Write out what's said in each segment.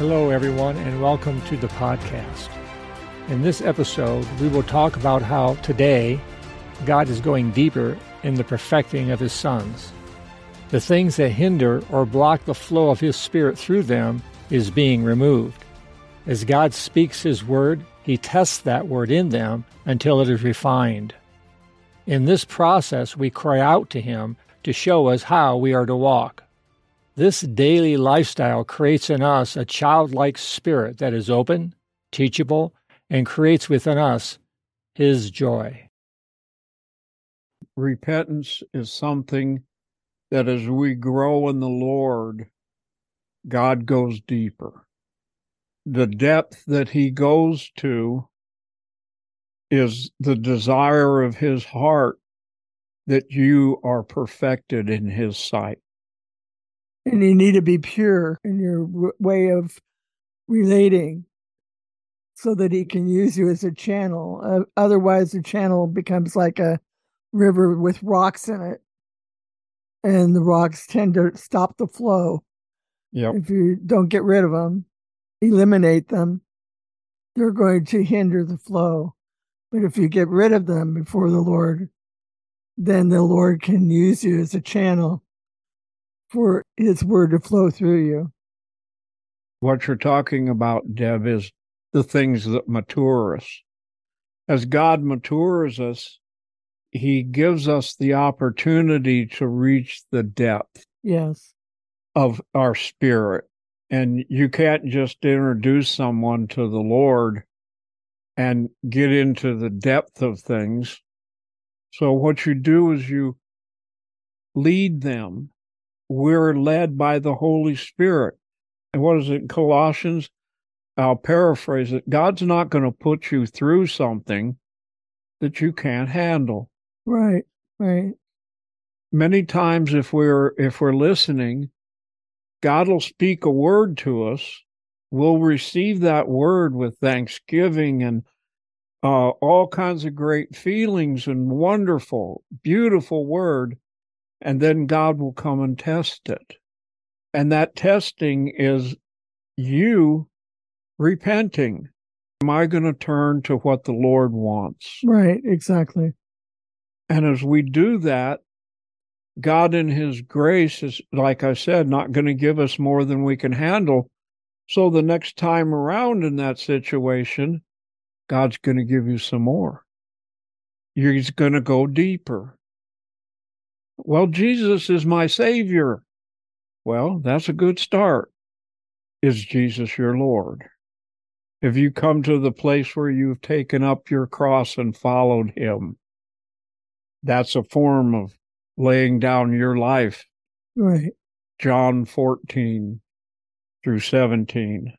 Hello, everyone, and welcome to the podcast. In this episode, we will talk about how today God is going deeper in the perfecting of His sons. The things that hinder or block the flow of His Spirit through them is being removed. As God speaks His word, He tests that word in them until it is refined. In this process, we cry out to Him to show us how we are to walk. This daily lifestyle creates in us a childlike spirit that is open, teachable, and creates within us His joy. Repentance is something that as we grow in the Lord, God goes deeper. The depth that He goes to is the desire of His heart that you are perfected in His sight and you need to be pure in your w- way of relating so that he can use you as a channel. Uh, otherwise, the channel becomes like a river with rocks in it, and the rocks tend to stop the flow. Yep. If you don't get rid of them, eliminate them, they're going to hinder the flow. But if you get rid of them before the Lord, then the Lord can use you as a channel for his word to flow through you. What you're talking about, Deb, is the things that mature us. As God matures us, he gives us the opportunity to reach the depth yes of our spirit and you can't just introduce someone to the lord and get into the depth of things so what you do is you lead them we're led by the Holy Spirit. And what is it, Colossians? I'll paraphrase it. God's not going to put you through something that you can't handle. Right, right. Many times if we're if we're listening, God will speak a word to us. We'll receive that word with thanksgiving and uh, all kinds of great feelings and wonderful, beautiful word and then God will come and test it. And that testing is you repenting. Am I going to turn to what the Lord wants? Right, exactly. And as we do that, God in His grace is, like I said, not going to give us more than we can handle. So the next time around in that situation, God's going to give you some more. He's going to go deeper. Well, Jesus is my Savior. Well, that's a good start. Is Jesus your Lord? Have you come to the place where you've taken up your cross and followed Him? That's a form of laying down your life. Right. John 14 through 17.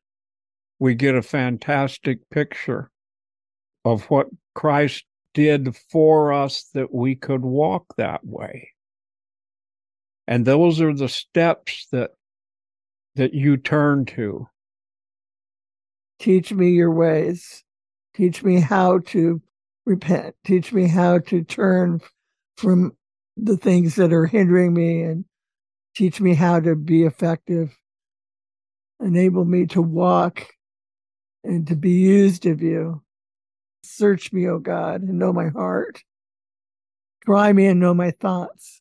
We get a fantastic picture of what Christ did for us that we could walk that way. And those are the steps that that you turn to. Teach me your ways. Teach me how to repent. Teach me how to turn from the things that are hindering me and teach me how to be effective. Enable me to walk and to be used of you. Search me, O God, and know my heart. Try me and know my thoughts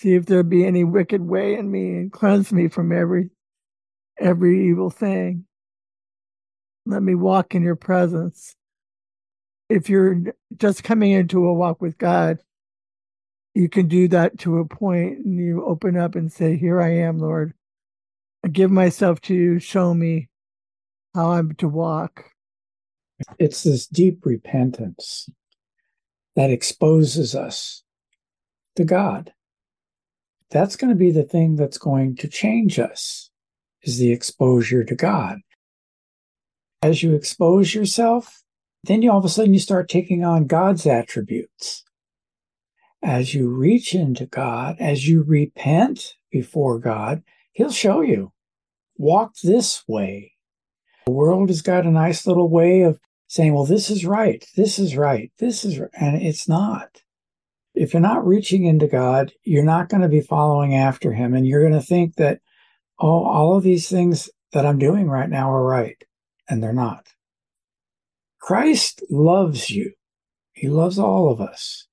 see if there be any wicked way in me and cleanse me from every every evil thing. Let me walk in your presence. If you're just coming into a walk with god you can do that to a point and you open up and say here i am lord. I give myself to you. Show me how i'm to walk. It's this deep repentance that exposes us to god that's going to be the thing that's going to change us is the exposure to God. As you expose yourself, then you all of a sudden you start taking on God's attributes. As you reach into God, as you repent before God, He'll show you. Walk this way. The world has got a nice little way of saying, well, this is right, this is right, this is right. And it's not. If you're not reaching into God, you're not going to be following after Him. And you're going to think that, oh, all of these things that I'm doing right now are right. And they're not. Christ loves you. He loves all of us,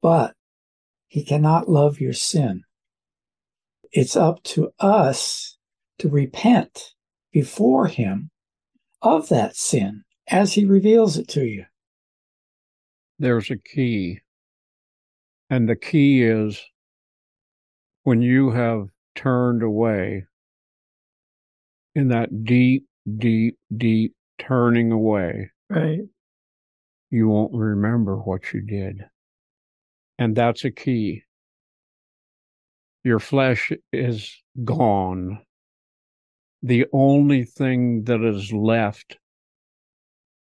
but he cannot love your sin. It's up to us to repent before him of that sin as he reveals it to you. There's a key. And the key is when you have turned away in that deep, deep, deep turning away, Right. you won't remember what you did. And that's a key. Your flesh is gone. The only thing that is left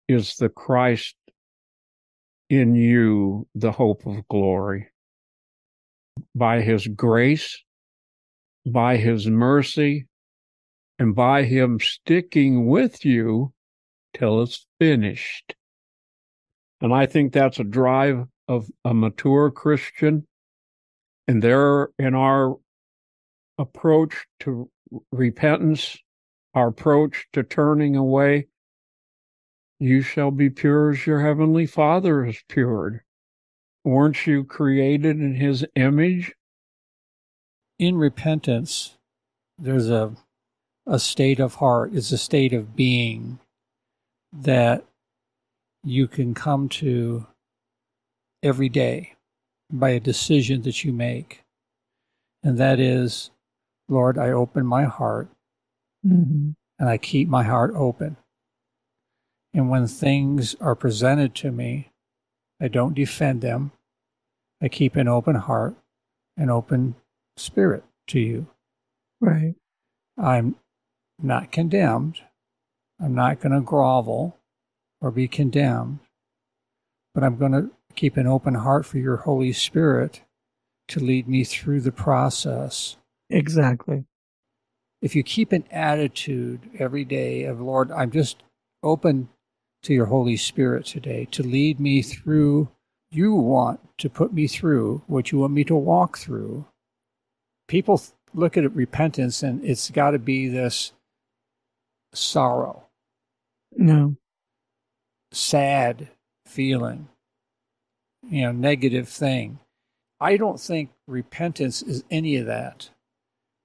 is the Christ in you, the hope of glory. By his grace, by his mercy, and by him sticking with you till it's finished. And I think that's a drive of a mature Christian. And there in our approach to repentance, our approach to turning away, you shall be pure as your heavenly Father is pure. Weren't you created in his image? In repentance, there's a a state of heart, it's a state of being that you can come to every day by a decision that you make. And that is, Lord, I open my heart Mm-hmm. and I keep my heart open. And when things are presented to me, I don't defend them. I keep an open heart, an open spirit to you. Right. I'm not condemned. I'm not going to grovel or be condemned, but I'm going to keep an open heart for your Holy Spirit to lead me through the process. Exactly. If you keep an attitude every day of, Lord, I'm just open to your Holy Spirit today to lead me through, you want to put me through what you want me to walk through. People th- look at repentance and it's got to be this sorrow, No. sad feeling, you know, negative thing. I don't think repentance is any of that.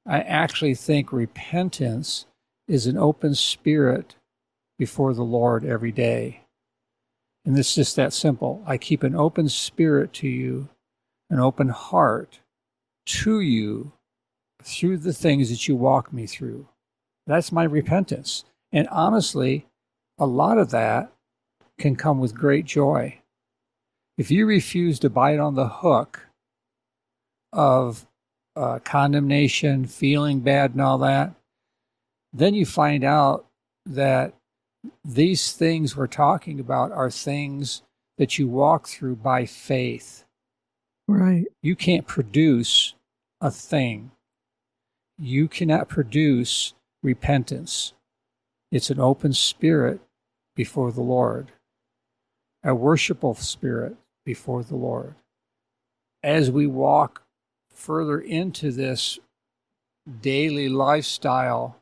I actually think repentance is an open spirit before the Lord every day. And it's just that simple. I keep an open spirit to you, an open heart to you through the things that you walk me through. That's my repentance. And honestly, a lot of that can come with great joy. If you refuse to bite on the hook of uh, condemnation, feeling bad, and all that, then you find out that these things we're talking about are things that you walk through by faith. Right. You can't produce a thing. You cannot produce repentance. It's an open spirit before the Lord, a worshipful spirit before the Lord. As we walk further into this daily lifestyle,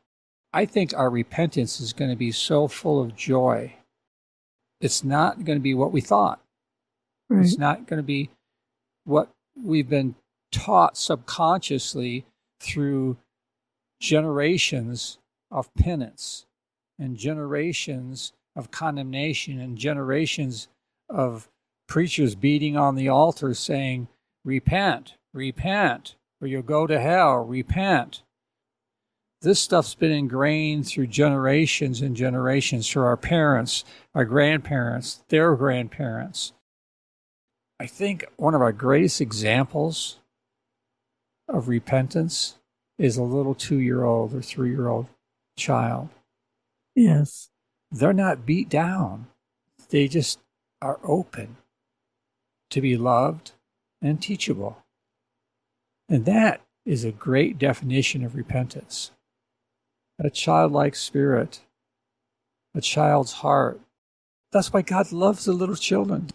I think our repentance is going to be so full of joy. It's not going to be what we thought. Right. It's not going to be what we've been taught subconsciously through generations of penance and generations of condemnation and generations of preachers beating on the altar saying, Repent, repent, or you'll go to hell, repent. This stuff's been ingrained through generations and generations through our parents, our grandparents, their grandparents. I think one of our greatest examples of repentance is a little two year old or three year old child. Yes. they're not beat down. They just are open to be loved and teachable. And that is a great definition of repentance. A childlike spirit, a child's heart. That's why God loves the little children.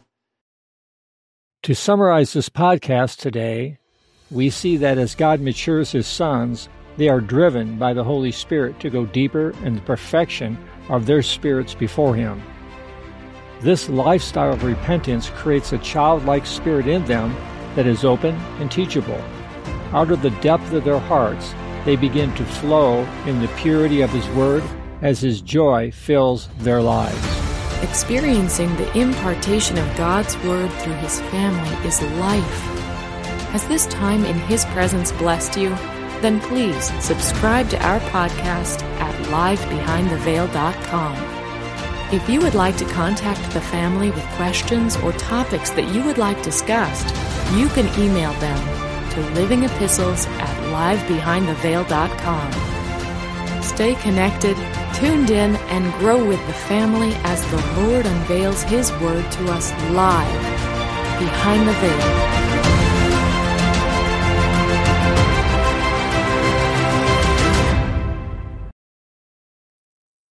To summarize this podcast today, we see that as God matures his sons, they are driven by the Holy Spirit to go deeper in the perfection of their spirits before Him. This lifestyle of repentance creates a childlike spirit in them that is open and teachable. Out of the depth of their hearts, they begin to flow in the purity of His Word as His joy fills their lives. Experiencing the impartation of God's Word through His family is life. Has this time in His presence blessed you? Then please subscribe to our podcast at livebehindtheveil.com. If you would like to contact the family with questions or topics that you would like discussed, you can email them to livingepistles at livebehindtheveil.com. Stay connected, tuned in, and grow with the family as the Lord unveils His Word to us live behind the veil.